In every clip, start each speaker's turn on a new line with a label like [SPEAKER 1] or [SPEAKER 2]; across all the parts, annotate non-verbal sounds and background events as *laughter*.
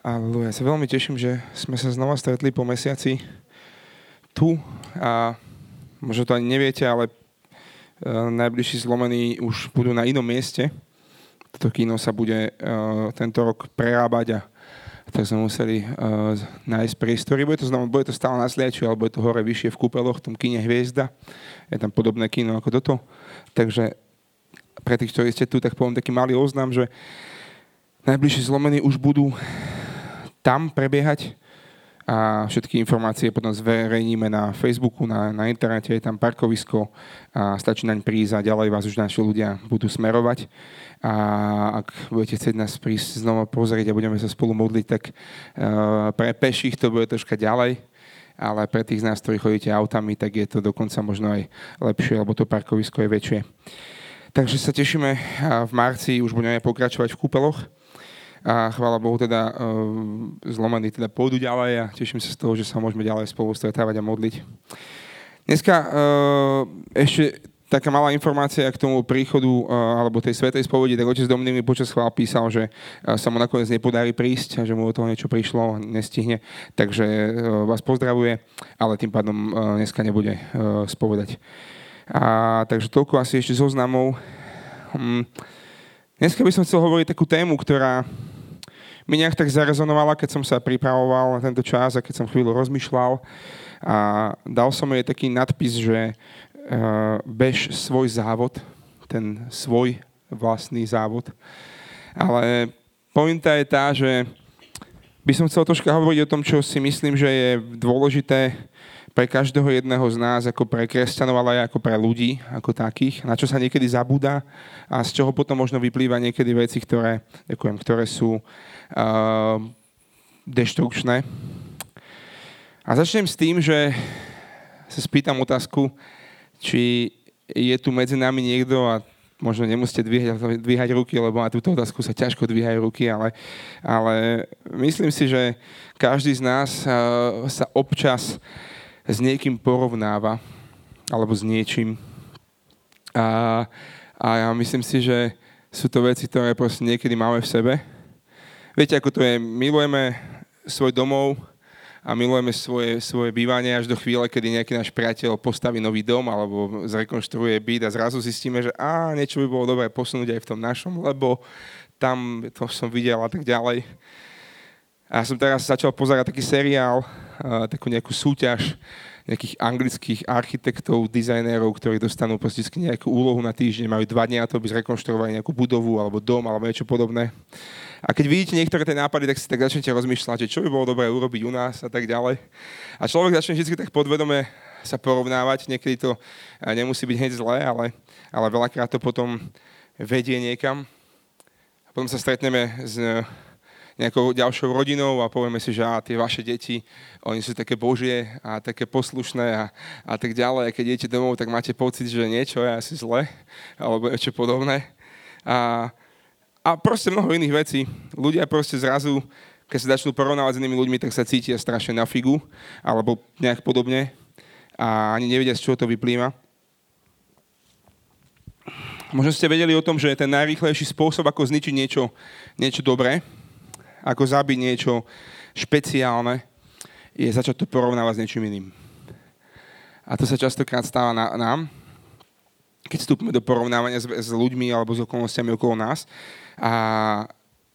[SPEAKER 1] Aleluja. Ja sa veľmi teším, že sme sa znova stretli po mesiaci tu a možno to ani neviete, ale uh, najbližší zlomení už budú na inom mieste. Toto kino sa bude uh, tento rok prerábať a tak sme museli uh, nájsť priestory. Bude to, znamená, bude to stále na Sliači, alebo je to hore vyššie v kúpeloch, v tom kine Hviezda. Je tam podobné kino ako toto. Takže pre tých, ktorí ste tu, tak poviem taký malý oznam, že najbližšie zlomení už budú tam prebiehať a všetky informácie potom zverejníme na Facebooku, na, na internete, je tam parkovisko a stačí naň prísť a ďalej vás už naši ľudia budú smerovať. A ak budete chcieť nás prísť znova pozrieť a budeme sa spolu modliť, tak uh, pre peších to bude troška ďalej, ale pre tých z nás, ktorí chodíte autami, tak je to dokonca možno aj lepšie, lebo to parkovisko je väčšie. Takže sa tešíme v marci, už budeme pokračovať v kúpeloch a chvála Bohu teda uh, zlomení teda pôjdu ďalej a teším sa z toho, že sa môžeme ďalej spolu stretávať a modliť. Dneska uh, ešte taká malá informácia k tomu príchodu uh, alebo tej svetej spovedi, tak otec Dominik mi počas chvál písal, že sa mu nakoniec nepodarí prísť a že mu o toho niečo prišlo, nestihne, takže vás pozdravuje, ale tým pádom dneska nebude spovedať. A, takže toľko asi ešte zoznamov. Um, Dneska by som chcel hovoriť takú tému, ktorá mi nejak tak zarezonovala, keď som sa pripravoval na tento čas a keď som chvíľu rozmýšľal. A dal som jej taký nadpis, že uh, bež svoj závod, ten svoj vlastný závod. Ale pointa je tá, že by som chcel troška hovoriť o tom, čo si myslím, že je dôležité pre každého jedného z nás, ako pre kresťanov, ale aj ako pre ľudí, ako takých, na čo sa niekedy zabúda a z čoho potom možno vyplýva niekedy veci, ktoré, ďakujem, ktoré sú uh, deštrukčné. A začnem s tým, že sa spýtam otázku, či je tu medzi nami niekto a možno nemusíte dvíhať, dvíhať ruky, lebo na túto otázku sa ťažko dvíhajú ruky, ale, ale myslím si, že každý z nás uh, sa občas s niekým porovnáva, alebo s niečím. A, a ja myslím si, že sú to veci, ktoré proste niekedy máme v sebe. Viete, ako to je, milujeme svoj domov a milujeme svoje, svoje bývanie až do chvíle, kedy nejaký náš priateľ postaví nový dom alebo zrekonštruuje byt a zrazu zistíme, že á, niečo by bolo dobré posunúť aj v tom našom, lebo tam to som videl a tak ďalej. A ja som teraz začal pozerať taký seriál, takú nejakú súťaž nejakých anglických architektov, dizajnérov, ktorí dostanú proste nejakú úlohu na týždeň, majú dva dní na to, aby zrekonštruovali nejakú budovu alebo dom alebo niečo podobné. A keď vidíte niektoré tie nápady, tak si tak začnete rozmýšľať, že čo by bolo dobré urobiť u nás a tak ďalej. A človek začne vždy tak podvedome sa porovnávať, niekedy to nemusí byť hneď zlé, ale, ale veľakrát to potom vedie niekam. A potom sa stretneme s nejakou ďalšou rodinou a povieme si, že á, tie vaše deti, oni sú také božie a také poslušné a, a tak ďalej. A keď idete domov, tak máte pocit, že niečo je asi zle alebo niečo podobné. A, a proste mnoho iných vecí. Ľudia proste zrazu, keď sa začnú porovnávať s inými ľuďmi, tak sa cítia strašne na figu alebo nejak podobne a ani nevedia, z čoho to vyplýva. Možno ste vedeli o tom, že ten najrýchlejší spôsob, ako zničiť niečo, niečo dobré, ako zabiť niečo špeciálne, je začať to porovnávať s niečím iným. A to sa častokrát stáva na, nám, keď vstúpime do porovnávania s, s ľuďmi alebo s okolnostiami okolo nás a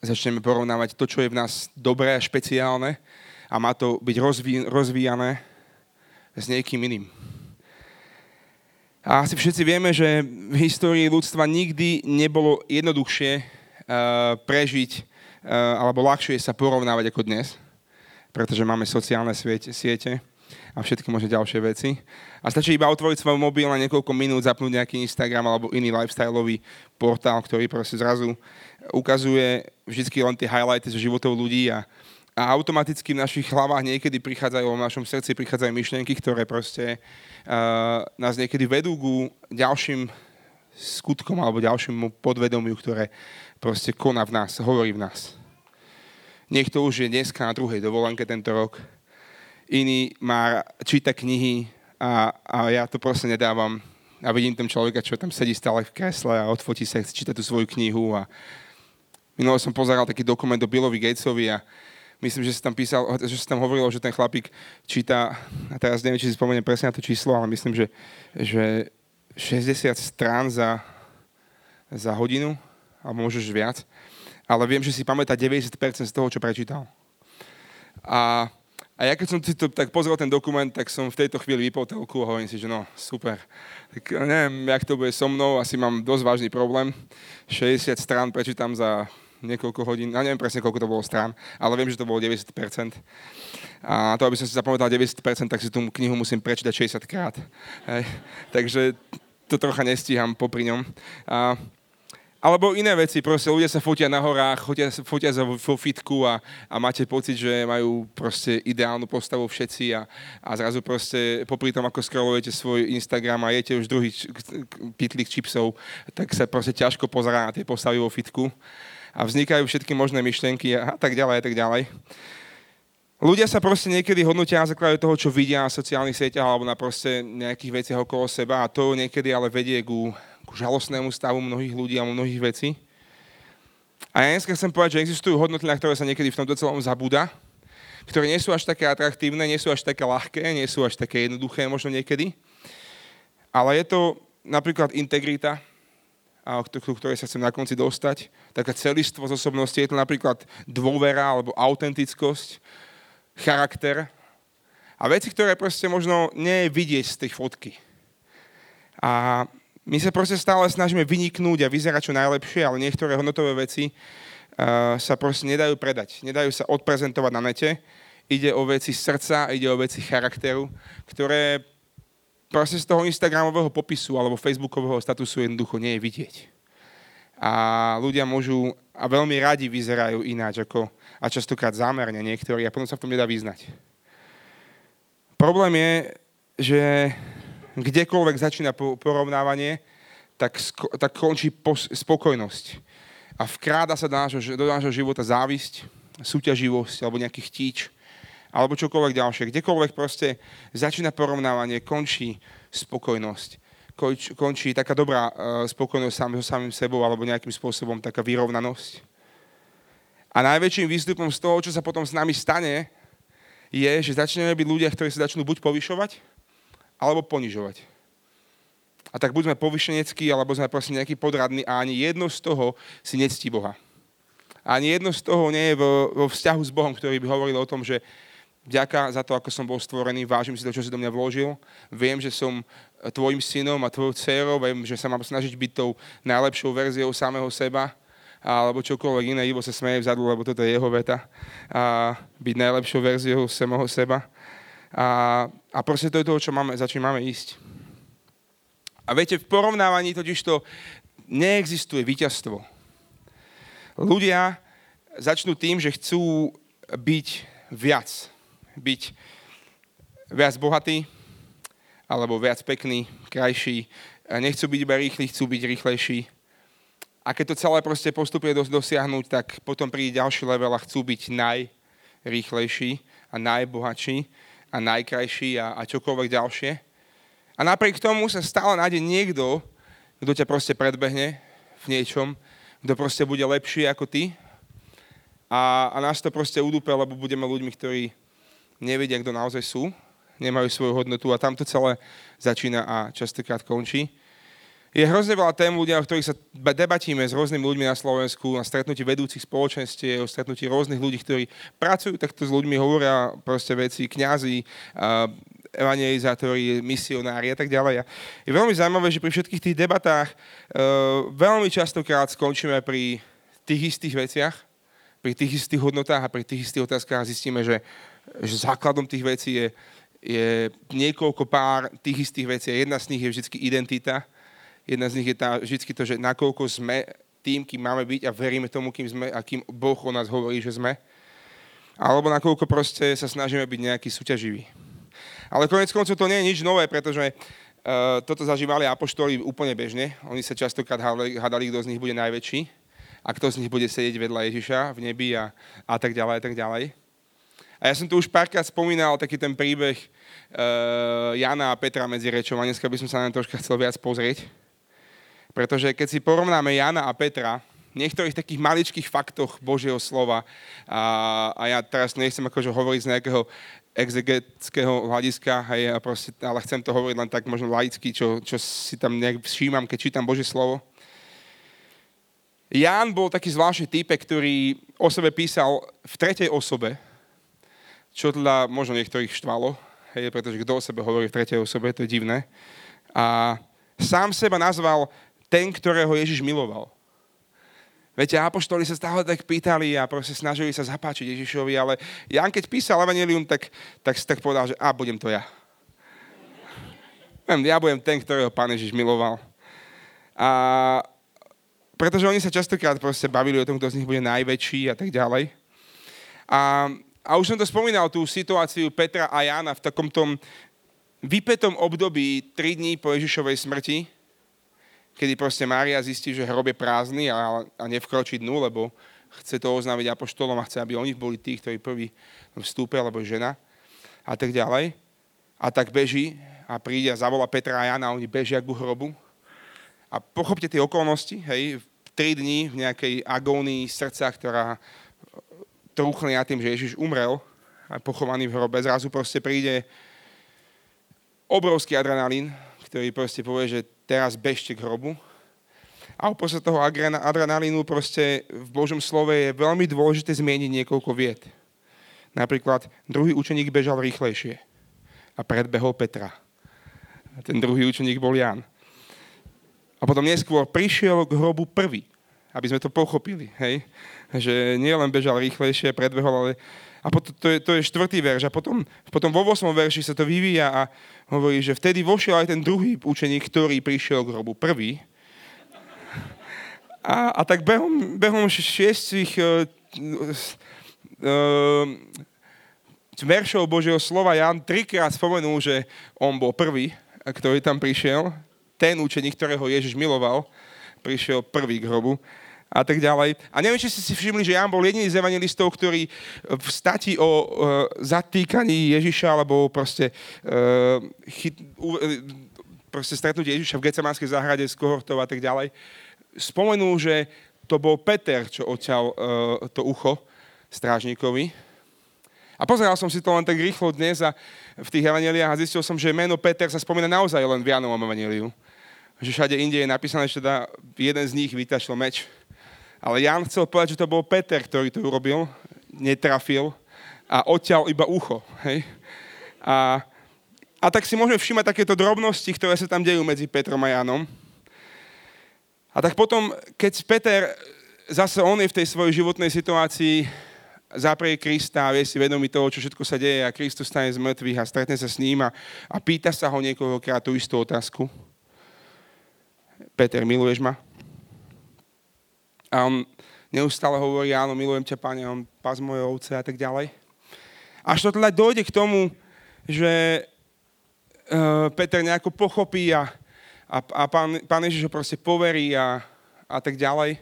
[SPEAKER 1] začneme porovnávať to, čo je v nás dobré a špeciálne a má to byť rozví, rozvíjané s niekým iným. A asi všetci vieme, že v histórii ľudstva nikdy nebolo jednoduchšie uh, prežiť alebo ľahšie sa porovnávať ako dnes, pretože máme sociálne siete a všetky možné ďalšie veci. A stačí iba otvoriť svoj mobil na niekoľko minút, zapnúť nejaký Instagram alebo iný lifestyleový portál, ktorý proste zrazu ukazuje vždy len tie highlighty zo životov ľudí a, a automaticky v našich hlavách niekedy prichádzajú, v našom srdci prichádzajú myšlienky, ktoré proste uh, nás niekedy vedú ku ďalším skutkom alebo ďalšiemu podvedomiu, ktoré proste koná v nás, hovorí v nás. Niekto už je dneska na druhej dovolenke tento rok, iný má, číta knihy a, a ja to proste nedávam. A vidím tam človeka, čo tam sedí stále v kresle a odfotí sa, čítať tú svoju knihu. A minulo som pozeral taký dokument o Billovi Gatesovi a myslím, že si tam písal, že si tam hovorilo, že ten chlapík číta, a teraz neviem, či si spomeniem presne na to číslo, ale myslím, že, že 60 strán za, za hodinu, alebo môžeš viac. Ale viem, že si pamätá 90% z toho, čo prečítal. A a ja keď som si to tak pozrel ten dokument, tak som v tejto chvíli vypol telku a hovorím si, že no, super. Tak neviem, jak to bude so mnou, asi mám dosť vážny problém. 60 strán prečítam za niekoľko hodín, a neviem presne, koľko to bolo strán, ale viem, že to bolo 90%. A to, aby som si zapamätal 90%, tak si tú knihu musím prečítať 60 krát. Hej. Takže to trocha nestíham popri ňom. A alebo iné veci, proste ľudia sa fotia na horách, fotia, fotia vo fitku a, a máte pocit, že majú proste ideálnu postavu všetci a, a zrazu proste popri tom, ako scrollujete svoj Instagram a jete už druhý pitlík čipsov, tak sa proste ťažko pozerá na tie postavy vo fitku a vznikajú všetky možné myšlienky a tak ďalej a tak ďalej. Ľudia sa proste niekedy hodnotia na základe toho, čo vidia na sociálnych sieťach alebo na proste nejakých veciach okolo seba a to niekedy ale vedie ku žalostnému stavu mnohých ľudí a mnohých vecí. A ja dneska chcem povedať, že existujú hodnoty, na ktoré sa niekedy v tomto celom zabúda, ktoré nie sú až také atraktívne, nie sú až také ľahké, nie sú až také jednoduché možno niekedy. Ale je to napríklad integrita, a k ktorej sa chcem na konci dostať, taká celistvo z osobnosti, je to napríklad dôvera alebo autentickosť, charakter a veci, ktoré proste možno nie je vidieť z tej fotky. A my sa proste stále snažíme vyniknúť a vyzerať čo najlepšie, ale niektoré hodnotové veci uh, sa proste nedajú predať. Nedajú sa odprezentovať na nete. Ide o veci srdca, ide o veci charakteru, ktoré proste z toho Instagramového popisu alebo Facebookového statusu jednoducho nie je vidieť. A ľudia môžu a veľmi radi vyzerajú ináč ako, a častokrát zámerne niektorí a potom sa v tom nedá vyznať. Problém je, že kdekoľvek začína porovnávanie, tak, tak končí pos- spokojnosť. A vkráda sa do nášho, do nášho života závisť, súťaživosť alebo nejaký chtíč, alebo čokoľvek ďalšie. Kdekoľvek proste začína porovnávanie, končí spokojnosť. Konč, končí taká dobrá uh, spokojnosť sám, so samým sebou alebo nejakým spôsobom taká vyrovnanosť. A najväčším výstupom z toho, čo sa potom s nami stane, je, že začneme byť ľudia, ktorí sa začnú buď povyšovať, alebo ponižovať. A tak buďme povyšeneckí, alebo sme proste nejaký podradný a ani jedno z toho si nectí Boha. A ani jedno z toho nie je vo, vo vzťahu s Bohom, ktorý by hovoril o tom, že vďaka za to, ako som bol stvorený, vážim si to, čo si do mňa vložil, viem, že som tvojim synom a tvojou dcerou, viem, že sa mám snažiť byť tou najlepšou verziou samého seba, alebo čokoľvek iné, Ivo sa smeje vzadu, lebo toto je jeho veta, a byť najlepšou verziou samého seba. A, a proste to je toho, čo máme, za čím máme ísť. A viete, v porovnávaní totiž to neexistuje víťazstvo. Ľudia začnú tým, že chcú byť viac. Byť viac bohatý, alebo viac pekný, krajší. Nechcú byť iba rýchli, chcú byť rýchlejší. A keď to celé proste postupuje dosiahnuť, tak potom príde ďalší level a chcú byť najrýchlejší a najbohatší a najkrajší a, a čokoľvek ďalšie. A napriek tomu sa stále nájde niekto, kto ťa proste predbehne v niečom, kto proste bude lepší ako ty. A, a nás to proste udúpe, lebo budeme ľuďmi, ktorí nevedia, kto naozaj sú, nemajú svoju hodnotu a tam to celé začína a častokrát končí. Je hrozne veľa tém ľudia, o ktorých sa debatíme s rôznymi ľuďmi na Slovensku, na stretnutí vedúcich spoločenstiev, stretnutí rôznych ľudí, ktorí pracujú takto s ľuďmi, hovoria proste veci, kňazi, evangelizátori, misionári a tak ďalej. Je veľmi zaujímavé, že pri všetkých tých debatách uh, veľmi častokrát skončíme pri tých istých veciach, pri tých istých hodnotách a pri tých istých otázkach a zistíme, že, že základom tých vecí je, je niekoľko pár tých istých vecí. Jedna z nich je vždy identita, Jedna z nich je tá, vždy to, že nakoľko sme tým, kým máme byť a veríme tomu, kým sme a kým Boh o nás hovorí, že sme. Alebo nakoľko proste sa snažíme byť nejaký súťaživý. Ale konec koncov to nie je nič nové, pretože uh, toto zažívali apoštoli úplne bežne. Oni sa častokrát hádali, kto z nich bude najväčší a kto z nich bude sedieť vedľa Ježiša v nebi a, a tak ďalej a tak ďalej. A ja som tu už párkrát spomínal taký ten príbeh uh, Jana a Petra medzi rečou a dneska by som sa na to troška chcel viac pozrieť. Pretože keď si porovnáme Jana a Petra, niektorých takých maličkých faktoch Božieho slova. A, a ja teraz nechcem akože hovoriť z nejakého exegetického hľadiska, hej, a proste, ale chcem to hovoriť len tak možno laicky, čo, čo si tam nejak všímam, keď čítam Božie slovo. Ján bol taký zvláštny typek, ktorý o sebe písal v tretej osobe, čo teda možno niektorých štvalo, hej, pretože kto o sebe hovorí v tretej osobe, to je divné. A sám seba nazval ten, ktorého Ježiš miloval. Viete, apoštoli sa stále tak pýtali a proste snažili sa zapáčiť Ježišovi, ale Jan, keď písal Evangelium, tak, tak, tak povedal, že a budem to ja. Ja budem ten, ktorého Pán Ježiš miloval. A pretože oni sa častokrát proste bavili o tom, kto z nich bude najväčší a tak ďalej. A, a už som to spomínal, tú situáciu Petra a Jana v takom tom vypetom období 3 dní po Ježišovej smrti, kedy proste Mária zistí, že hrob je prázdny a, a nevkročí dnu, lebo chce to oznámiť apoštolom a chce, aby oni boli tí, ktorí prvý vstúpia, alebo žena a tak ďalej. A tak beží a príde a zavolá Petra a Jana oni bežia ku hrobu. A pochopte tie okolnosti, hej, tri dní v nejakej agónii srdca, ktorá trúchne na tým, že Ježiš umrel a pochovaný v hrobe, zrazu proste príde obrovský adrenalín, ktorý proste povie, že teraz bežte k hrobu. A uprostred toho adrenalínu proste v Božom slove je veľmi dôležité zmieniť niekoľko viet. Napríklad druhý učeník bežal rýchlejšie a predbehol Petra. A ten druhý učeník bol Jan. A potom neskôr prišiel k hrobu prvý, aby sme to pochopili. Hej? Že nie len bežal rýchlejšie, predbehol, ale a potom, to, je, to je štvrtý verš. A potom, potom vo 8. verši sa to vyvíja a hovorí, že vtedy vošiel aj ten druhý učeník, ktorý prišiel k hrobu prvý. A, a tak behom, behom šiestich uh, uh, veršov Božieho slova Jan trikrát spomenul, že on bol prvý, ktorý tam prišiel. Ten učeník, ktorého Ježiš miloval, prišiel prvý k hrobu a tak ďalej. A neviem, či ste si všimli, že Jan bol jediný z evangelistov, ktorý v stati o uh, zatýkaní Ježiša, alebo proste, uh, chyt, uh, proste stretnutie Ježiša v Gecemánskej záhrade s kohortou a tak ďalej, spomenul, že to bol Peter, čo odťal uh, to ucho strážnikovi. A pozeral som si to len tak rýchlo dnes a v tých evaneliách a zistil som, že meno Peter sa spomína naozaj len v Janovom evaneliu. Že všade inde je napísané, že teda jeden z nich vytačil meč ale Jan chcel povedať, že to bol Peter, ktorý to urobil, netrafil a odťal iba ucho. Hej? A, a tak si môžeme všímať takéto drobnosti, ktoré sa tam dejú medzi Petrom a Janom. A tak potom, keď Peter, zase on je v tej svojej životnej situácii, zaprie Krista a vie si vedomí toho, čo všetko sa deje a Kristus stane z mŕtvych a stretne sa s ním a, a pýta sa ho niekoľkokrát tú istú otázku. Peter, miluješ ma? A on neustále hovorí, áno, milujem ťa, pane, on pás moje ovce a tak ďalej. Až to teda dojde k tomu, že uh, Peter nejako pochopí a, a, a pán, pán Ježiš ho proste poverí a, a tak ďalej.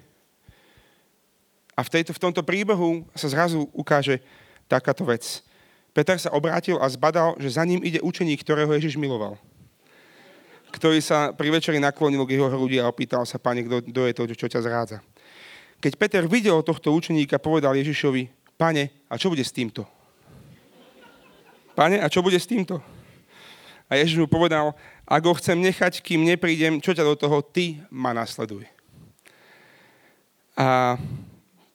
[SPEAKER 1] A v, tejto, v tomto príbehu sa zrazu ukáže takáto vec. Peter sa obrátil a zbadal, že za ním ide učeník, ktorého Ježiš miloval. Ktorý sa pri večeri naklonil k jeho hrudi a opýtal sa, pane, kto, kto je to, čo ťa zrádza. Keď Peter videl tohto učeníka, povedal Ježišovi, pane, a čo bude s týmto? Pane, a čo bude s týmto? A Ježiš mu povedal, ak ho chcem nechať, kým neprídem, čo ťa do toho, ty ma nasleduj. A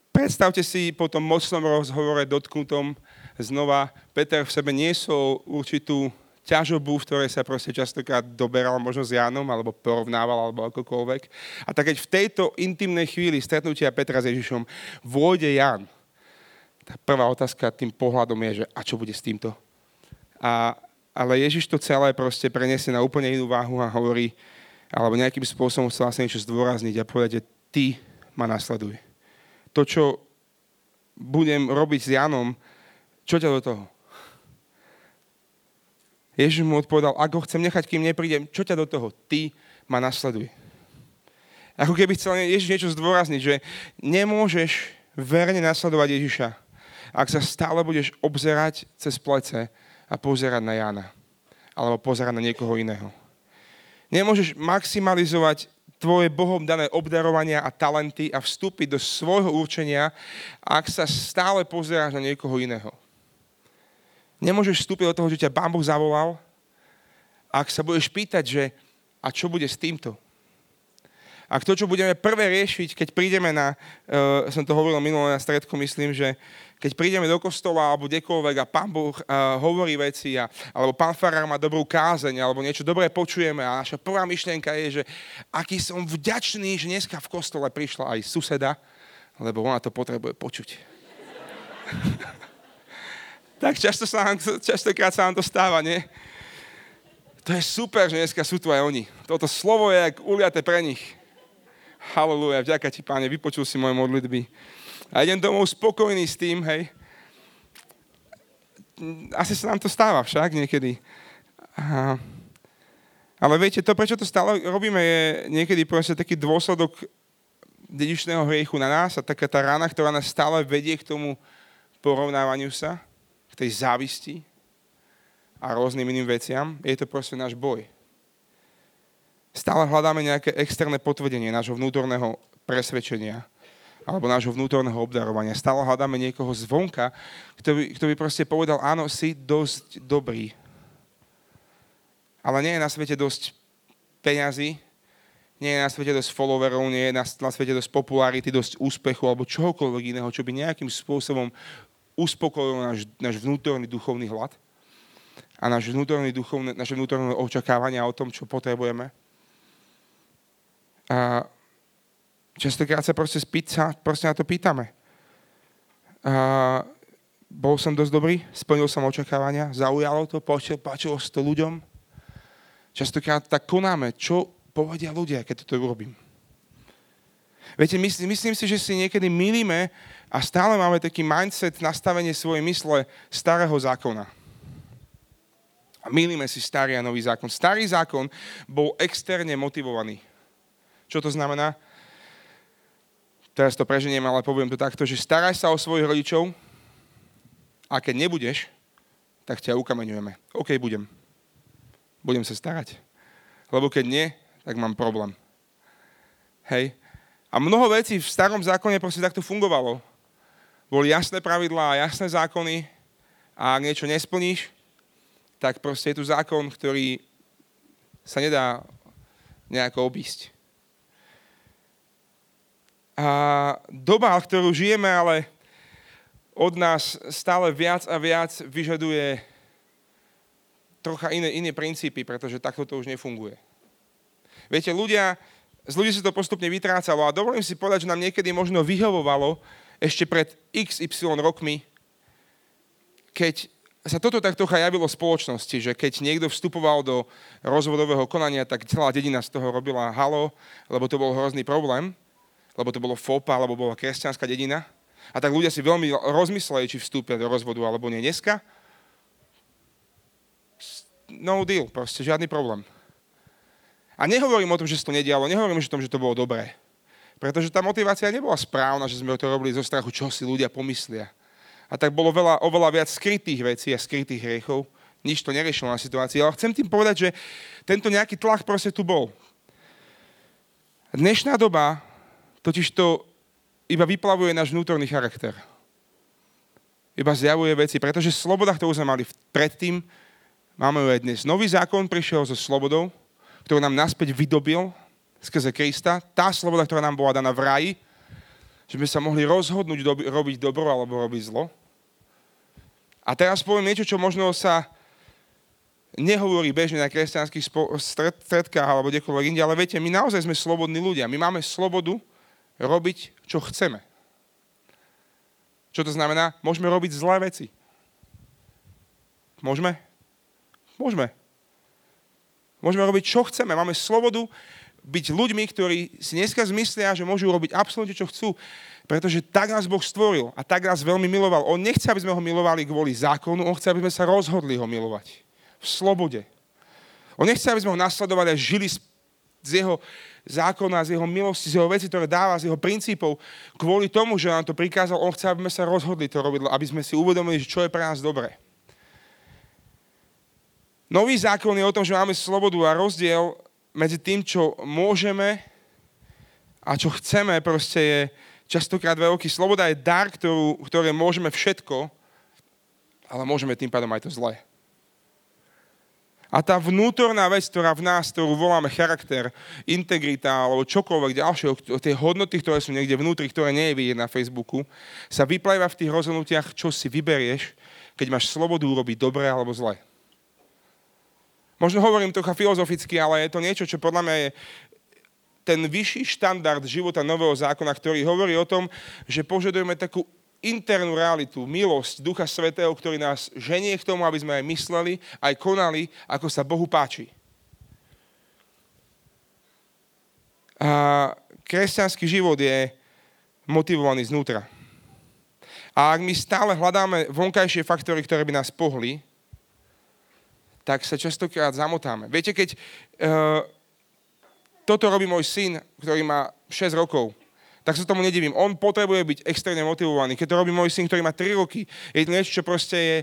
[SPEAKER 1] predstavte si po tom mocnom rozhovore dotknutom znova, Peter v sebe niesol určitú ťažobu, v ktorej sa proste častokrát doberal možno s Jánom, alebo porovnával, alebo akokoľvek. A tak keď v tejto intimnej chvíli stretnutia Petra s Ježišom vôjde Ján, tá prvá otázka tým pohľadom je, že a čo bude s týmto? A, ale Ježiš to celé proste preniesie na úplne inú váhu a hovorí, alebo nejakým spôsobom chcel vlastne niečo zdôrazniť a povedať, že ty ma nasleduj. To, čo budem robiť s Janom, čo ťa do toho? Ježiš mu odpovedal, ak ho chcem nechať, kým neprídem, čo ťa do toho? Ty ma nasleduj. Ako keby chcel Ježiš niečo zdôrazniť, že nemôžeš verne nasledovať Ježiša, ak sa stále budeš obzerať cez plece a pozerať na Jana. Alebo pozerať na niekoho iného. Nemôžeš maximalizovať tvoje Bohom dané obdarovania a talenty a vstúpiť do svojho určenia, ak sa stále pozeráš na niekoho iného. Nemôžeš vstúpiť do toho, že ťa Pán Boh zavolal, ak sa budeš pýtať, že a čo bude s týmto? Ak to, čo budeme prvé riešiť, keď prídeme na, uh, som to hovoril minulé na stredku, myslím, že keď prídeme do kostola alebo kdekoľvek a pán Boh uh, hovorí veci, a, alebo pán Farár má dobrú kázeň, alebo niečo dobré počujeme a naša prvá myšlienka je, že aký som vďačný, že dneska v kostole prišla aj suseda, lebo ona to potrebuje počuť. *laughs* tak často sa nám, častokrát sa nám to stáva, nie? To je super, že dneska sú tu aj oni. Toto slovo je jak uliate pre nich. Halleluja, vďaka ti, páne, vypočul si moje modlitby. A idem domov spokojný s tým, hej. Asi sa nám to stáva však niekedy. A, ale viete, to, prečo to stále robíme, je niekedy proste taký dôsledok dedičného hriechu na nás a taká tá rána, ktorá nás stále vedie k tomu porovnávaniu sa, tej závisti a rôznym iným veciam. Je to proste náš boj. Stále hľadáme nejaké externé potvrdenie nášho vnútorného presvedčenia alebo nášho vnútorného obdarovania. Stále hľadáme niekoho zvonka, kto by, kto by proste povedal, áno, si dosť dobrý. Ale nie je na svete dosť peňazí, nie je na svete dosť followerov, nie je na, na svete dosť popularity, dosť úspechu alebo čohokoľvek iného, čo by nejakým spôsobom uspokojil náš, náš vnútorný duchovný hlad a náš vnútorný duchovný, naše vnútorné očakávania o tom, čo potrebujeme. A častokrát sa proste, spýta, proste na to pýtame. A bol som dosť dobrý, splnil som očakávania, zaujalo to, páčilo, sa to ľuďom. Častokrát tak konáme, čo povedia ľudia, keď to urobím. Viete, myslím, myslím si, že si niekedy milíme a stále máme taký mindset, nastavenie svojej mysle starého zákona. A milíme si starý a nový zákon. Starý zákon bol externe motivovaný. Čo to znamená? Teraz to preženiem, ale poviem to takto, že staraj sa o svojich rodičov a keď nebudeš, tak ťa ukameňujeme. OK, budem. Budem sa starať. Lebo keď nie, tak mám problém. Hej. A mnoho vecí v starom zákone proste takto fungovalo. Boli jasné pravidlá a jasné zákony a ak niečo nesplníš, tak proste je tu zákon, ktorý sa nedá nejako obísť. A doba, v ktorú žijeme, ale od nás stále viac a viac vyžaduje trocha iné, iné princípy, pretože takto to už nefunguje. Viete, ľudia, z ľudí sa to postupne vytrácalo a dovolím si povedať, že nám niekedy možno vyhovovalo ešte pred XY rokmi, keď sa toto tak trocha javilo v spoločnosti, že keď niekto vstupoval do rozvodového konania, tak celá dedina z toho robila halo, lebo to bol hrozný problém lebo to bolo FOPA, alebo bola kresťanská dedina. A tak ľudia si veľmi rozmysleli, či vstúpia do rozvodu alebo nie. Dneska no deal, proste žiadny problém. A nehovorím o tom, že sa to nedialo, nehovorím o tom, že to bolo dobré. Pretože tá motivácia nebola správna, že sme to robili zo strachu, čo si ľudia pomyslia. A tak bolo veľa, oveľa viac skrytých vecí a skrytých hriechov. Nič to neriešilo na situácii. Ale chcem tým povedať, že tento nejaký tlak proste tu bol. Dnešná doba Totiž to iba vyplavuje náš vnútorný charakter. Iba zjavuje veci, pretože sloboda, ktorú sme mali predtým, máme ju aj dnes. Nový zákon prišiel so slobodou, ktorú nám naspäť vydobil skrze Krista. Tá sloboda, ktorá nám bola daná v raji, že sme sa mohli rozhodnúť dobi- robiť dobro alebo robiť zlo. A teraz poviem niečo, čo možno sa nehovorí bežne na kresťanských stredkách alebo kdekoľvek inde, ale viete, my naozaj sme slobodní ľudia. My máme slobodu, robiť, čo chceme. Čo to znamená? Môžeme robiť zlé veci. Môžeme? Môžeme. Môžeme robiť, čo chceme. Máme slobodu byť ľuďmi, ktorí si dneska zmyslia, že môžu robiť absolútne, čo chcú. Pretože tak nás Boh stvoril a tak nás veľmi miloval. On nechce, aby sme ho milovali kvôli zákonu, on chce, aby sme sa rozhodli ho milovať. V slobode. On nechce, aby sme ho nasledovali a žili z jeho zákona, z jeho milosti, z jeho veci, ktoré dáva, z jeho princípov. Kvôli tomu, že nám to prikázal, on chce, aby sme sa rozhodli to robiť, aby sme si uvedomili, čo je pre nás dobré. Nový zákon je o tom, že máme slobodu a rozdiel medzi tým, čo môžeme A čo chceme proste je častokrát veľký. Sloboda je dar, ktorú, ktoré môžeme všetko, ale môžeme tým pádom aj to zlé. A tá vnútorná vec, ktorá v nás, ktorú voláme charakter, integrita alebo čokoľvek ďalšie, tie hodnoty, ktoré sú niekde vnútri, ktoré nie je vidieť na Facebooku, sa vyplýva v tých rozhodnutiach, čo si vyberieš, keď máš slobodu urobiť dobre alebo zle. Možno hovorím trocha filozoficky, ale je to niečo, čo podľa mňa je ten vyšší štandard života nového zákona, ktorý hovorí o tom, že požadujeme takú internú realitu, milosť Ducha Svetého, ktorý nás ženie k tomu, aby sme aj mysleli, aj konali, ako sa Bohu páči. A kresťanský život je motivovaný znútra. A ak my stále hľadáme vonkajšie faktory, ktoré by nás pohli, tak sa častokrát zamotáme. Viete, keď uh, toto robí môj syn, ktorý má 6 rokov, tak sa tomu nedivím. On potrebuje byť extrémne motivovaný. Keď to robí môj syn, ktorý má 3 roky, je to niečo, čo proste je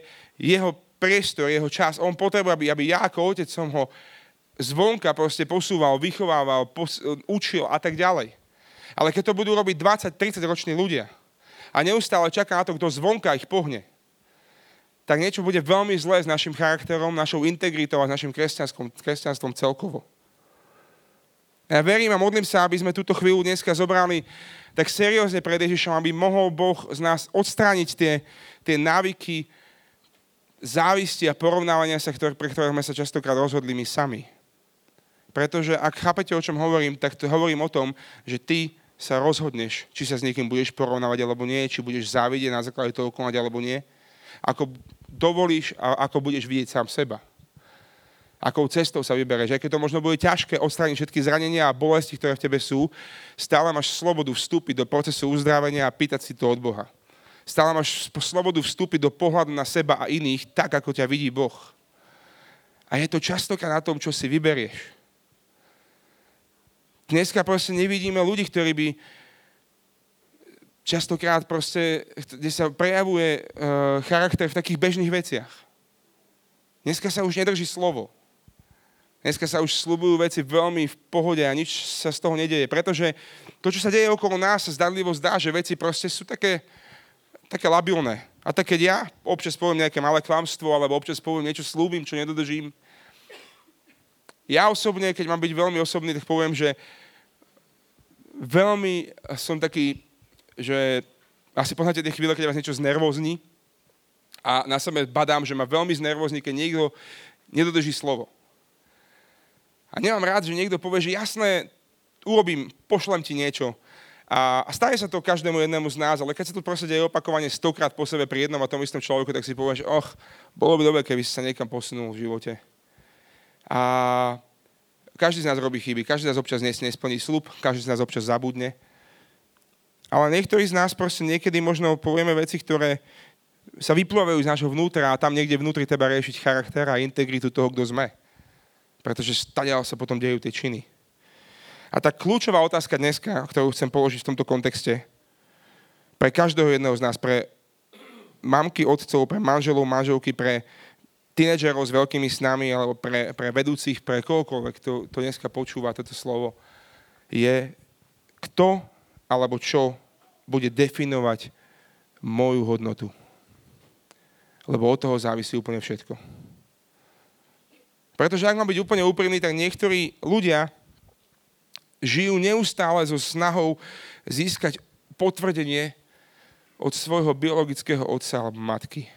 [SPEAKER 1] jeho priestor, jeho čas. On potrebuje, aby, aby ja ako otec som ho zvonka proste posúval, vychovával, pos- učil a tak ďalej. Ale keď to budú robiť 20-30 roční ľudia a neustále čaká na to, kto zvonka ich pohne, tak niečo bude veľmi zlé s našim charakterom, našou integritou a s našim kresťanstvom celkovo. Ja verím a modlím sa, aby sme túto chvíľu dneska zobrali tak seriózne pred Ježišom, aby mohol Boh z nás odstrániť tie, tie návyky, závisti a porovnávania sa, ktoré, pre ktoré sme sa častokrát rozhodli my sami. Pretože ak chápete, o čom hovorím, tak to hovorím o tom, že ty sa rozhodneš, či sa s niekým budeš porovnávať alebo nie, či budeš závidieť na základe toho konať alebo nie. Ako dovolíš a ako budeš vidieť sám seba. Akou cestou sa vybereš. Aj keď to možno bude ťažké odstrániť všetky zranenia a bolesti, ktoré v tebe sú, stále máš slobodu vstúpiť do procesu uzdravenia a pýtať si to od Boha. Stále máš slobodu vstúpiť do pohľadu na seba a iných tak, ako ťa vidí Boh. A je to častokrát na tom, čo si vyberieš. Dneska proste nevidíme ľudí, ktorí by častokrát proste, kde sa prejavuje uh, charakter v takých bežných veciach. Dneska sa už nedrží slovo. Dneska sa už slúbujú veci veľmi v pohode a nič sa z toho nedeje. Pretože to, čo sa deje okolo nás, sa zdanlivo zdá, že veci proste sú také, také labilné. A tak keď ja občas poviem nejaké malé klamstvo, alebo občas poviem niečo slúbim, čo nedodržím, ja osobne, keď mám byť veľmi osobný, tak poviem, že veľmi som taký že asi poznáte tie chvíle, keď vás niečo znervozní a na sebe badám, že ma veľmi znervozní, keď niekto nedodrží slovo. A nemám rád, že niekto povie, že jasné, urobím, pošlem ti niečo. A, a stane sa to každému jednému z nás, ale keď sa to proste deje opakovane stokrát po sebe pri jednom a tom istom človeku, tak si povieš, och, bolo by dobre, keby si sa niekam posunul v živote. A každý z nás robí chyby, každý z nás občas nesplní slub, každý z nás občas zabudne. Ale niektorí z nás proste niekedy možno povieme veci, ktoré sa vyplúvajú z nášho vnútra a tam niekde vnútri treba riešiť charakter a integritu toho, kto sme. Pretože stadiaľ sa potom dejú tie činy. A tá kľúčová otázka dneska, ktorú chcem položiť v tomto kontexte, pre každého jedného z nás, pre mamky, otcov, pre manželov, manželky, pre tínedžerov s veľkými snami, alebo pre, pre vedúcich, pre kohokoľvek, kto to dneska počúva toto slovo, je, kto alebo čo bude definovať moju hodnotu. Lebo od toho závisí úplne všetko. Pretože ak mám byť úplne úprimný, tak niektorí ľudia žijú neustále so snahou získať potvrdenie od svojho biologického otca alebo matky.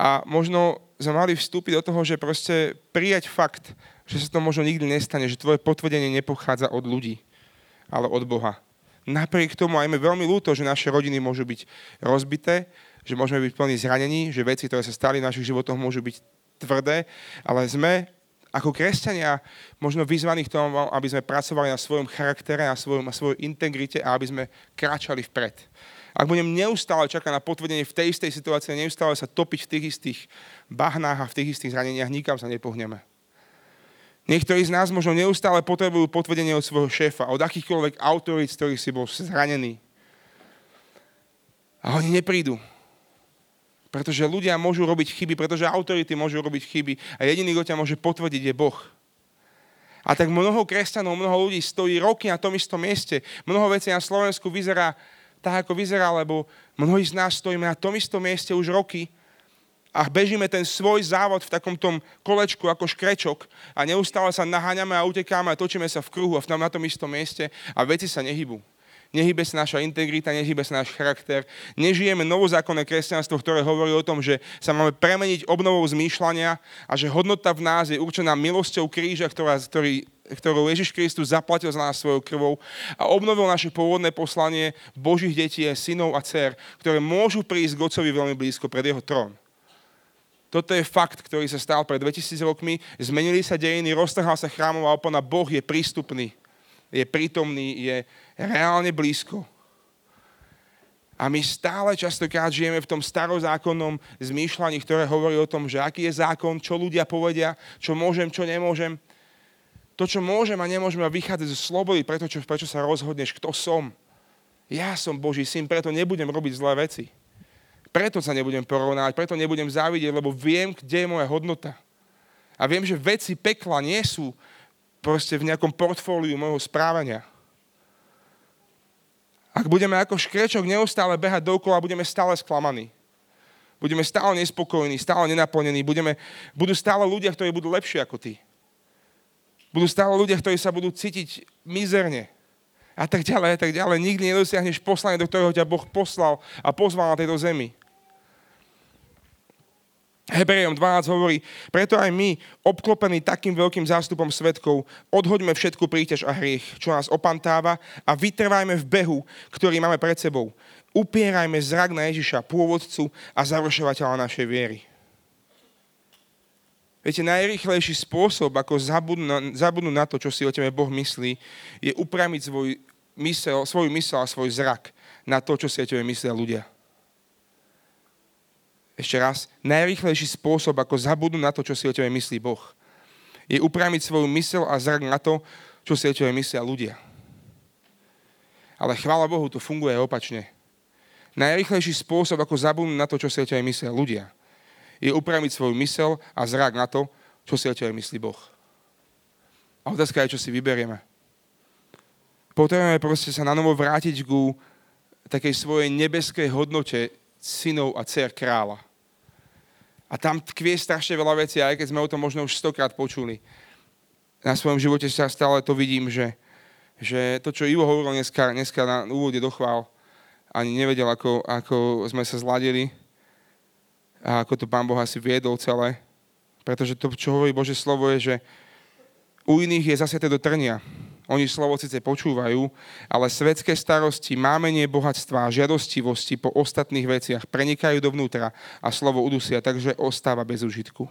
[SPEAKER 1] A možno sme mali vstúpiť do toho, že proste prijať fakt, že sa to možno nikdy nestane, že tvoje potvrdenie nepochádza od ľudí, ale od Boha. Napriek tomu aj mi veľmi ľúto, že naše rodiny môžu byť rozbité, že môžeme byť plní zranení, že veci, ktoré sa stali v našich životoch, môžu byť tvrdé, ale sme ako kresťania možno vyzvaní k tomu, aby sme pracovali na svojom charaktere, na, svojom, na svojej integrite a aby sme kráčali vpred. Ak budem neustále čakať na potvrdenie v tej istej situácii, neustále sa topiť v tých istých bahnách a v tých istých zraneniach, nikam sa nepohneme. Niektorí z nás možno neustále potrebujú potvrdenie od svojho šéfa, od akýchkoľvek autorít, z ktorých si bol zranený. A oni neprídu. Pretože ľudia môžu robiť chyby, pretože autority môžu robiť chyby a jediný, kto ťa môže potvrdiť, je Boh. A tak mnoho kresťanov, mnoho ľudí stojí roky na tom istom mieste. Mnoho vecí na Slovensku vyzerá tak, ako vyzerá, lebo mnohí z nás stojíme na tom istom mieste už roky a bežíme ten svoj závod v takom tom kolečku ako škrečok a neustále sa naháňame a utekáme a točíme sa v kruhu a na tom istom mieste a veci sa nehybú nehybe sa naša integrita, nehybe sa náš charakter. Nežijeme novozákonné kresťanstvo, ktoré hovorí o tom, že sa máme premeniť obnovou zmýšľania a že hodnota v nás je určená milosťou kríža, ktorá, ktorý, ktorú Ježiš Kristus zaplatil za nás svojou krvou a obnovil naše pôvodné poslanie Božích detí, synov a dcer, ktoré môžu prísť k Otcovi veľmi blízko pred jeho trón. Toto je fakt, ktorý sa stal pred 2000 rokmi. Zmenili sa dejiny, roztrhal sa chrámová opona, Boh je prístupný, je prítomný, je, reálne blízko. A my stále častokrát žijeme v tom starozákonnom zmýšľaní, ktoré hovorí o tom, že aký je zákon, čo ľudia povedia, čo môžem, čo nemôžem. To, čo môžem a nemôžem a vychádzať zo slobody, preto, čo, prečo sa rozhodneš, kto som. Ja som Boží syn, preto nebudem robiť zlé veci. Preto sa nebudem porovnávať, preto nebudem závidieť, lebo viem, kde je moja hodnota. A viem, že veci pekla nie sú proste v nejakom portfóliu môjho správania. Ak budeme ako škrečok neustále behať dokola, budeme stále sklamaní. Budeme stále nespokojní, stále nenaplnení. Budeme, budú stále ľudia, ktorí budú lepšie ako ty. Budú stále ľudia, ktorí sa budú cítiť mizerne. A tak ďalej, a tak ďalej. Nikdy nedosiahneš poslanie, do ktorého ťa Boh poslal a pozval na tejto zemi. Hebrejom 12 hovorí, preto aj my, obklopení takým veľkým zástupom svetkov, odhoďme všetku príťaž a hriech, čo nás opantáva a vytrvajme v behu, ktorý máme pred sebou. Upierajme zrak na Ježiša, pôvodcu a završovateľa našej viery. Viete, najrychlejší spôsob, ako zabudnúť na, zabudnúť na to, čo si o tebe Boh myslí, je upramiť svoj mysel, svoju mysel a svoj zrak na to, čo si o tebe myslia ľudia ešte raz, najrychlejší spôsob, ako zabudnúť na to, čo si o tebe myslí Boh, je upramiť svoju mysel a zrak na to, čo si o tebe myslia ľudia. Ale chvála Bohu, to funguje opačne. Najrychlejší spôsob, ako zabudnúť na to, čo si o tebe myslia ľudia, je upramiť svoju mysel a zrak na to, čo si o tebe myslí Boh. A otázka je, čo si vyberieme. Potrebujeme proste sa na novo vrátiť ku takej svojej nebeskej hodnote synov a dcer kráľa. A tam tkvie strašne veľa vecí, aj keď sme o tom možno už stokrát počuli. Na svojom živote sa stále to vidím, že, že to, čo Ivo hovoril dneska, dneska na úvode dochval, ani nevedel, ako, ako sme sa zladili a ako to Pán Boh asi viedol celé. Pretože to, čo hovorí Bože slovo, je, že u iných je zase do trnia. Oni slovo síce počúvajú, ale svetské starosti, mámenie bohatstva a žiadostivosti po ostatných veciach prenikajú dovnútra a slovo udusia, takže ostáva bez užitku.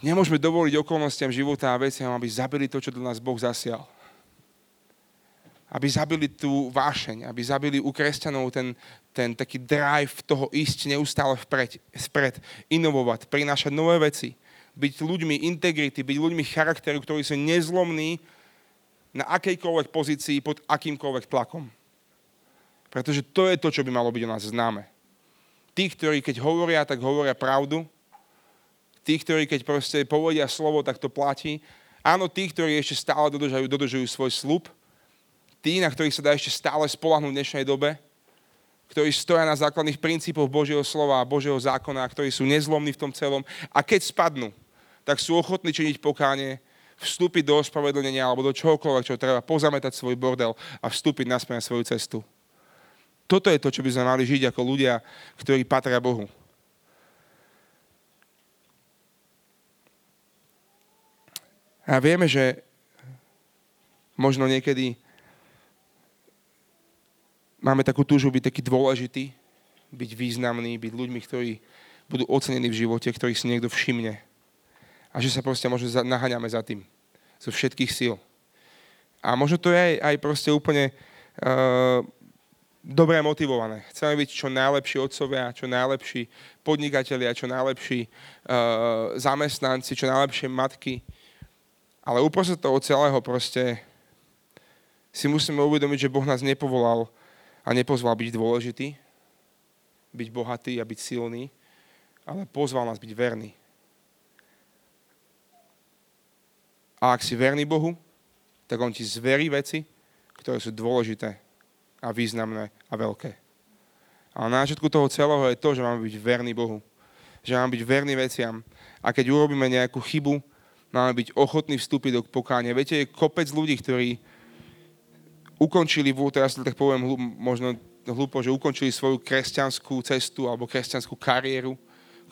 [SPEAKER 1] Nemôžeme dovoliť okolnostiam života a veciam, aby zabili to, čo do nás Boh zasial. Aby zabili tú vášeň, aby zabili u kresťanov ten, ten taký drive toho ísť neustále vpred, vpred inovovať, prinášať nové veci byť ľuďmi integrity, byť ľuďmi charakteru, ktorí sú nezlomní na akejkoľvek pozícii pod akýmkoľvek tlakom. Pretože to je to, čo by malo byť o nás známe. Tí, ktorí keď hovoria, tak hovoria pravdu. Tí, ktorí keď proste povedia slovo, tak to platí. Áno, tí, ktorí ešte stále dodržajú, dodržujú svoj slub. Tí, na ktorých sa dá ešte stále spolahnúť v dnešnej dobe ktorí stoja na základných princípoch Božieho slova a Božieho zákona, ktorí sú nezlomní v tom celom. A keď spadnú, tak sú ochotní činiť pokánie, vstúpiť do ospravedlnenia alebo do čohokoľvek, čo treba, pozametať svoj bordel a vstúpiť naspäť na svoju cestu. Toto je to, čo by sme mali žiť ako ľudia, ktorí patria Bohu. A vieme, že možno niekedy máme takú túžu byť taký dôležitý, byť významný, byť ľuďmi, ktorí budú ocenení v živote, ktorých si niekto všimne a že sa proste možno naháňame za tým. Zo všetkých síl. A možno to je aj, aj proste úplne uh, dobre motivované. Chceme byť čo najlepší otcovia, čo najlepší podnikatelia, čo najlepší uh, zamestnanci, čo najlepšie matky. Ale uprostred toho celého proste si musíme uvedomiť, že Boh nás nepovolal a nepozval byť dôležitý, byť bohatý a byť silný, ale pozval nás byť verný A ak si verný Bohu, tak on ti zverí veci, ktoré sú dôležité a významné a veľké. A na začiatku toho celého je to, že máme byť verný Bohu. Že máme byť verní veciam. A keď urobíme nejakú chybu, máme byť ochotní vstúpiť do pokánia. Viete, je kopec ľudí, ktorí ukončili, teraz tak poviem možno hlúpo, že ukončili svoju kresťanskú cestu alebo kresťanskú kariéru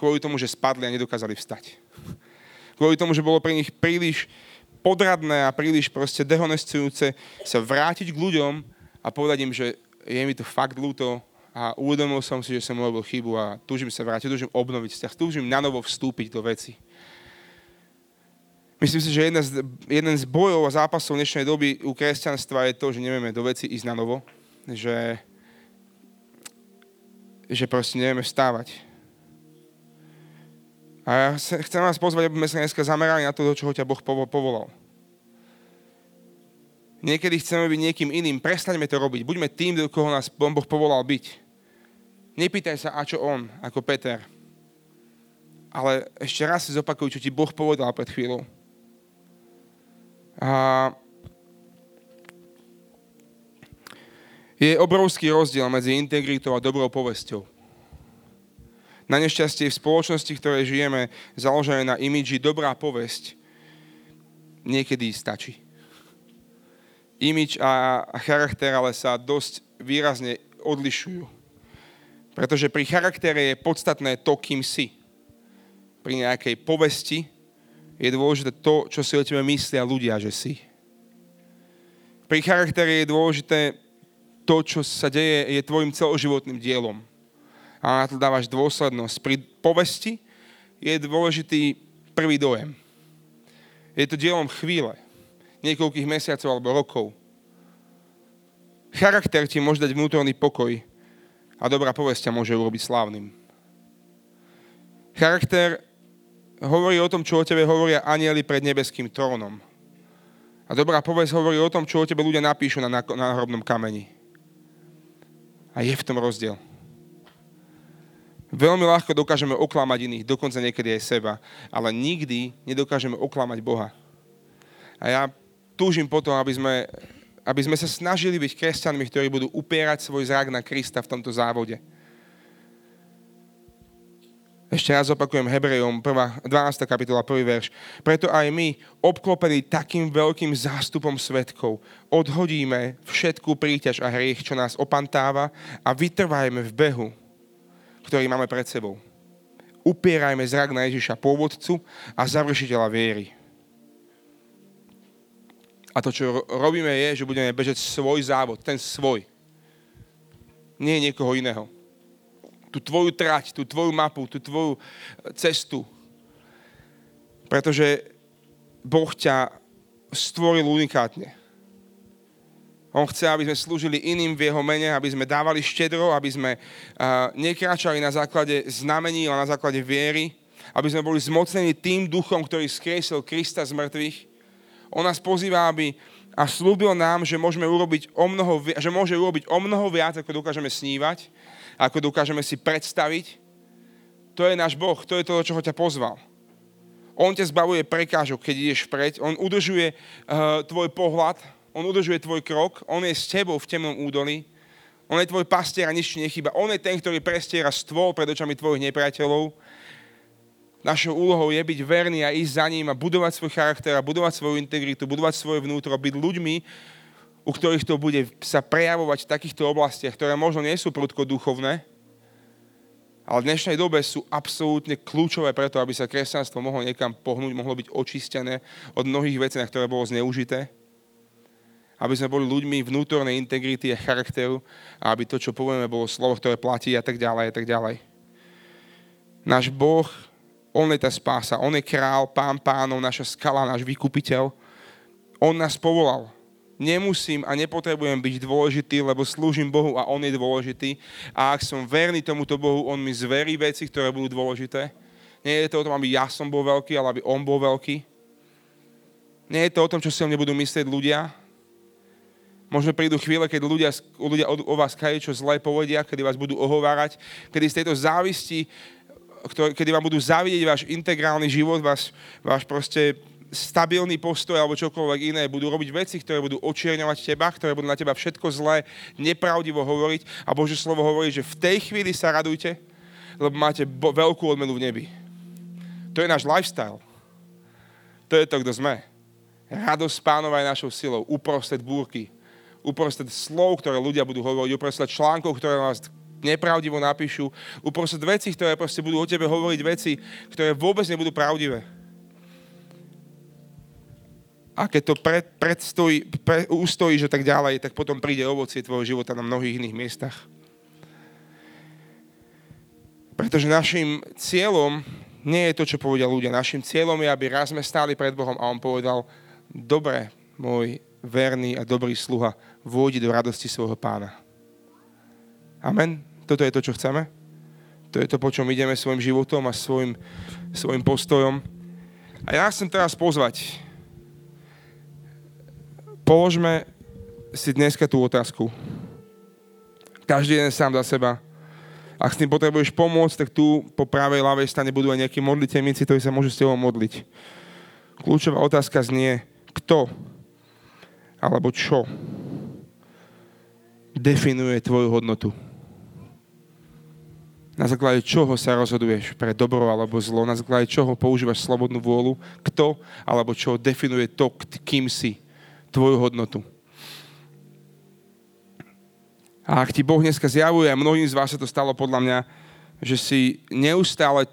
[SPEAKER 1] kvôli tomu, že spadli a nedokázali vstať. *laughs* Kvôli tomu, že bolo pre nich príliš podradné a príliš proste dehonestujúce sa vrátiť k ľuďom a povedať im, že je mi to fakt ľúto a uvedomil som si, že som urobil chybu a túžim sa vrátiť, túžim obnoviť vzťah, túžim na novo vstúpiť do veci. Myslím si, že z, jeden z bojov a zápasov dnešnej doby u kresťanstva je to, že nevieme do veci ísť na novo, že, že proste nevieme vstávať. A ja chcem vás pozvať, aby sme sa dneska zamerali na to, do čoho ťa Boh povolal. Niekedy chceme byť niekým iným. Prestaňme to robiť. Buďme tým, do koho nás Boh povolal byť. Nepýtaj sa, a čo on, ako Peter. Ale ešte raz si zopakuj, čo ti Boh povedal pred chvíľou. A je obrovský rozdiel medzi integritou a dobrou povesťou. Na nešťastie v spoločnosti, v ktorej žijeme, založené na imidži, dobrá povesť niekedy stačí. Imidž a, a charakter ale sa dosť výrazne odlišujú. Pretože pri charaktere je podstatné to, kým si. Pri nejakej povesti je dôležité to, čo si o tebe myslia ľudia, že si. Pri charaktere je dôležité to, čo sa deje, je tvojim celoživotným dielom. A na to dávaš dôslednosť. Pri povesti je dôležitý prvý dojem. Je to dielom chvíle, niekoľkých mesiacov alebo rokov. Charakter ti môže dať vnútorný pokoj a dobrá povesť môže urobiť slávnym. Charakter hovorí o tom, čo o tebe hovoria anieli pred nebeským trónom. A dobrá povesť hovorí o tom, čo o tebe ľudia napíšu na, na hrobnom kameni. A je v tom rozdiel. Veľmi ľahko dokážeme oklamať iných, dokonca niekedy aj seba, ale nikdy nedokážeme oklamať Boha. A ja túžim potom, aby sme, aby sme sa snažili byť kresťanmi, ktorí budú upierať svoj zrak na Krista v tomto závode. Ešte raz opakujem Hebrejom, 12. kapitola, 1. verš. Preto aj my, obklopení takým veľkým zástupom svetkov, odhodíme všetkú príťaž a hriech, čo nás opantáva a vytrvajme v behu, ktorý máme pred sebou. Upierajme zrak na Ježiša, pôvodcu a završiteľa viery. A to, čo robíme, je, že budeme bežať svoj závod, ten svoj. Nie niekoho iného tú tvoju trať, tú tvoju mapu, tú tvoju cestu. Pretože Boh ťa stvoril unikátne. On chce, aby sme slúžili iným v jeho mene, aby sme dávali štedro, aby sme nekráčali na základe znamení, ale na základe viery, aby sme boli zmocnení tým duchom, ktorý skriesil Krista z mŕtvych. On nás pozýva, aby a slúbil nám, že môžeme urobiť o mnoho, že môže urobiť o mnoho viac, ako dokážeme snívať ako dokážeme si predstaviť. To je náš Boh, to je to, čo ho ťa pozval. On ťa zbavuje prekážok, keď ideš vpred. On udržuje uh, tvoj pohľad, on udržuje tvoj krok, on je s tebou v temnom údolí. On je tvoj pastier a nič nechyba. On je ten, ktorý prestiera stôl pred očami tvojich nepriateľov. Našou úlohou je byť verný a ísť za ním a budovať svoj charakter a budovať svoju integritu, budovať svoje vnútro, byť ľuďmi, u ktorých to bude sa prejavovať v takýchto oblastiach, ktoré možno nie sú prudko duchovné, ale v dnešnej dobe sú absolútne kľúčové preto, aby sa kresťanstvo mohlo niekam pohnúť, mohlo byť očistené od mnohých vecí, na ktoré bolo zneužité. Aby sme boli ľuďmi vnútornej integrity a charakteru a aby to, čo povieme, bolo slovo, ktoré platí a tak ďalej a tak ďalej. Náš Boh, On je tá spása, On je král, pán pánov, naša skala, náš vykupiteľ. On nás povolal nemusím a nepotrebujem byť dôležitý, lebo slúžim Bohu a On je dôležitý. A ak som verný tomuto Bohu, On mi zverí veci, ktoré budú dôležité. Nie je to o tom, aby ja som bol veľký, ale aby On bol veľký. Nie je to o tom, čo si o mne budú myslieť ľudia. Možno prídu chvíle, keď ľudia, ľudia o, vás čo zlé povedia, kedy vás budú ohovárať, kedy z tejto závisti, kedy vám budú závidieť váš integrálny život, váš, váš proste stabilný postoj alebo čokoľvek iné, budú robiť veci, ktoré budú očierňovať teba, ktoré budú na teba všetko zlé, nepravdivo hovoriť a Bože slovo hovorí, že v tej chvíli sa radujte, lebo máte bo- veľkú odmenu v nebi. To je náš lifestyle. To je to, kto sme. Radosť pánova je našou silou, uprostred búrky, uprostred slov, ktoré ľudia budú hovoriť, uprostred článkov, ktoré vás nepravdivo napíšu, uprostred veci, ktoré proste budú o tebe hovoriť veci, ktoré vôbec nebudú pravdivé. A keď to pred, predstojí, pre, ustojíš a tak ďalej, tak potom príde ovocie tvojho života na mnohých iných miestach. Pretože našim cieľom nie je to, čo povedia ľudia. Našim cieľom je, aby raz sme stáli pred Bohom a On povedal, dobre, môj verný a dobrý sluha, vôjdi do radosti svojho pána. Amen. Toto je to, čo chceme. To je to, po čom ideme svojim životom a svojim, svojim postojom. A ja chcem teraz pozvať. Položme si dneska tú otázku. Každý jeden sám za seba. Ak s tým potrebuješ pomôcť, tak tu po pravej, ľavej strane budú aj nejakí modliteľníci, ktorí sa môžu s tebou modliť. Kľúčová otázka znie, kto alebo čo definuje tvoju hodnotu. Na základe čoho sa rozhoduješ pre dobro alebo zlo, na základe čoho používaš slobodnú vôľu, kto alebo čo definuje to, kým si, tvoju hodnotu. A ak ti Boh dneska zjavuje, a mnohým z vás sa to stalo podľa mňa, že si neustále,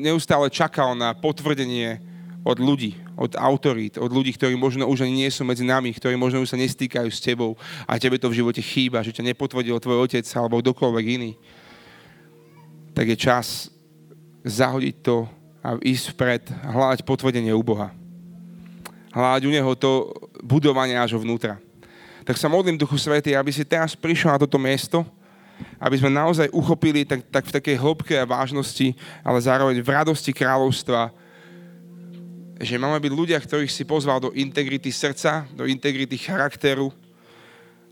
[SPEAKER 1] neustále čakal na potvrdenie od ľudí, od autorít, od ľudí, ktorí možno už ani nie sú medzi nami, ktorí možno už sa nestýkajú s tebou a tebe to v živote chýba, že ťa nepotvrdil tvoj otec alebo kdokoľvek iný, tak je čas zahodiť to a ísť vpred a hľadať potvrdenie u Boha. Hľadať u Neho to budovanie až vnútra. Tak sa modlím Duchu Svety, aby si teraz prišiel na toto miesto, aby sme naozaj uchopili tak, tak v takej hĺbke a vážnosti, ale zároveň v radosti kráľovstva že máme byť ľudia, ktorých si pozval do integrity srdca, do integrity charakteru,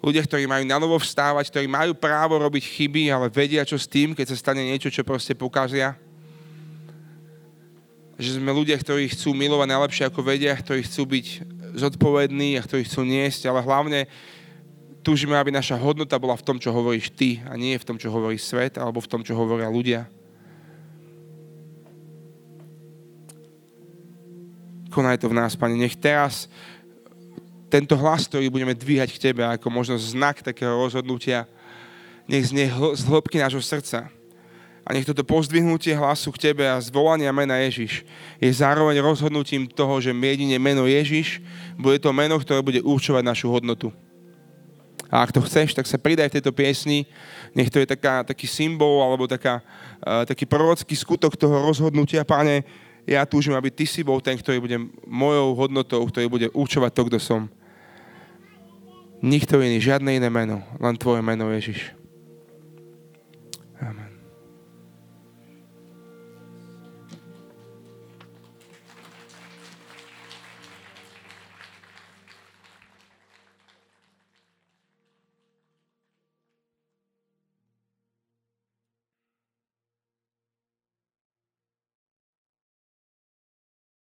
[SPEAKER 1] ľudia, ktorí majú na novo vstávať, ktorí majú právo robiť chyby, ale vedia, čo s tým, keď sa stane niečo, čo proste pokazia. Že sme ľudia, ktorí chcú milovať najlepšie, ako vedia, ktorí chcú byť zodpovední a ktorí chcú niesť, ale hlavne túžime, aby naša hodnota bola v tom, čo hovoríš ty a nie v tom, čo hovorí svet alebo v tom, čo hovoria ľudia. Konaj to v nás, Pane. Nech teraz tento hlas, ktorý budeme dvíhať k Tebe ako možno znak takého rozhodnutia, nech znie z hĺbky nášho srdca. A nech toto pozdvihnutie hlasu k Tebe a zvolania mena Ježiš je zároveň rozhodnutím toho, že jedine meno Ježiš bude to meno, ktoré bude určovať našu hodnotu. A ak to chceš, tak sa pridaj v tejto piesni. Nech to je taká, taký symbol alebo taká, uh, taký prorocký skutok toho rozhodnutia, Pane, ja túžim, aby Ty si bol ten, ktorý bude mojou hodnotou, ktorý bude určovať to, kto som. Nikto iný, žiadne iné meno, len Tvoje meno, Ježiš.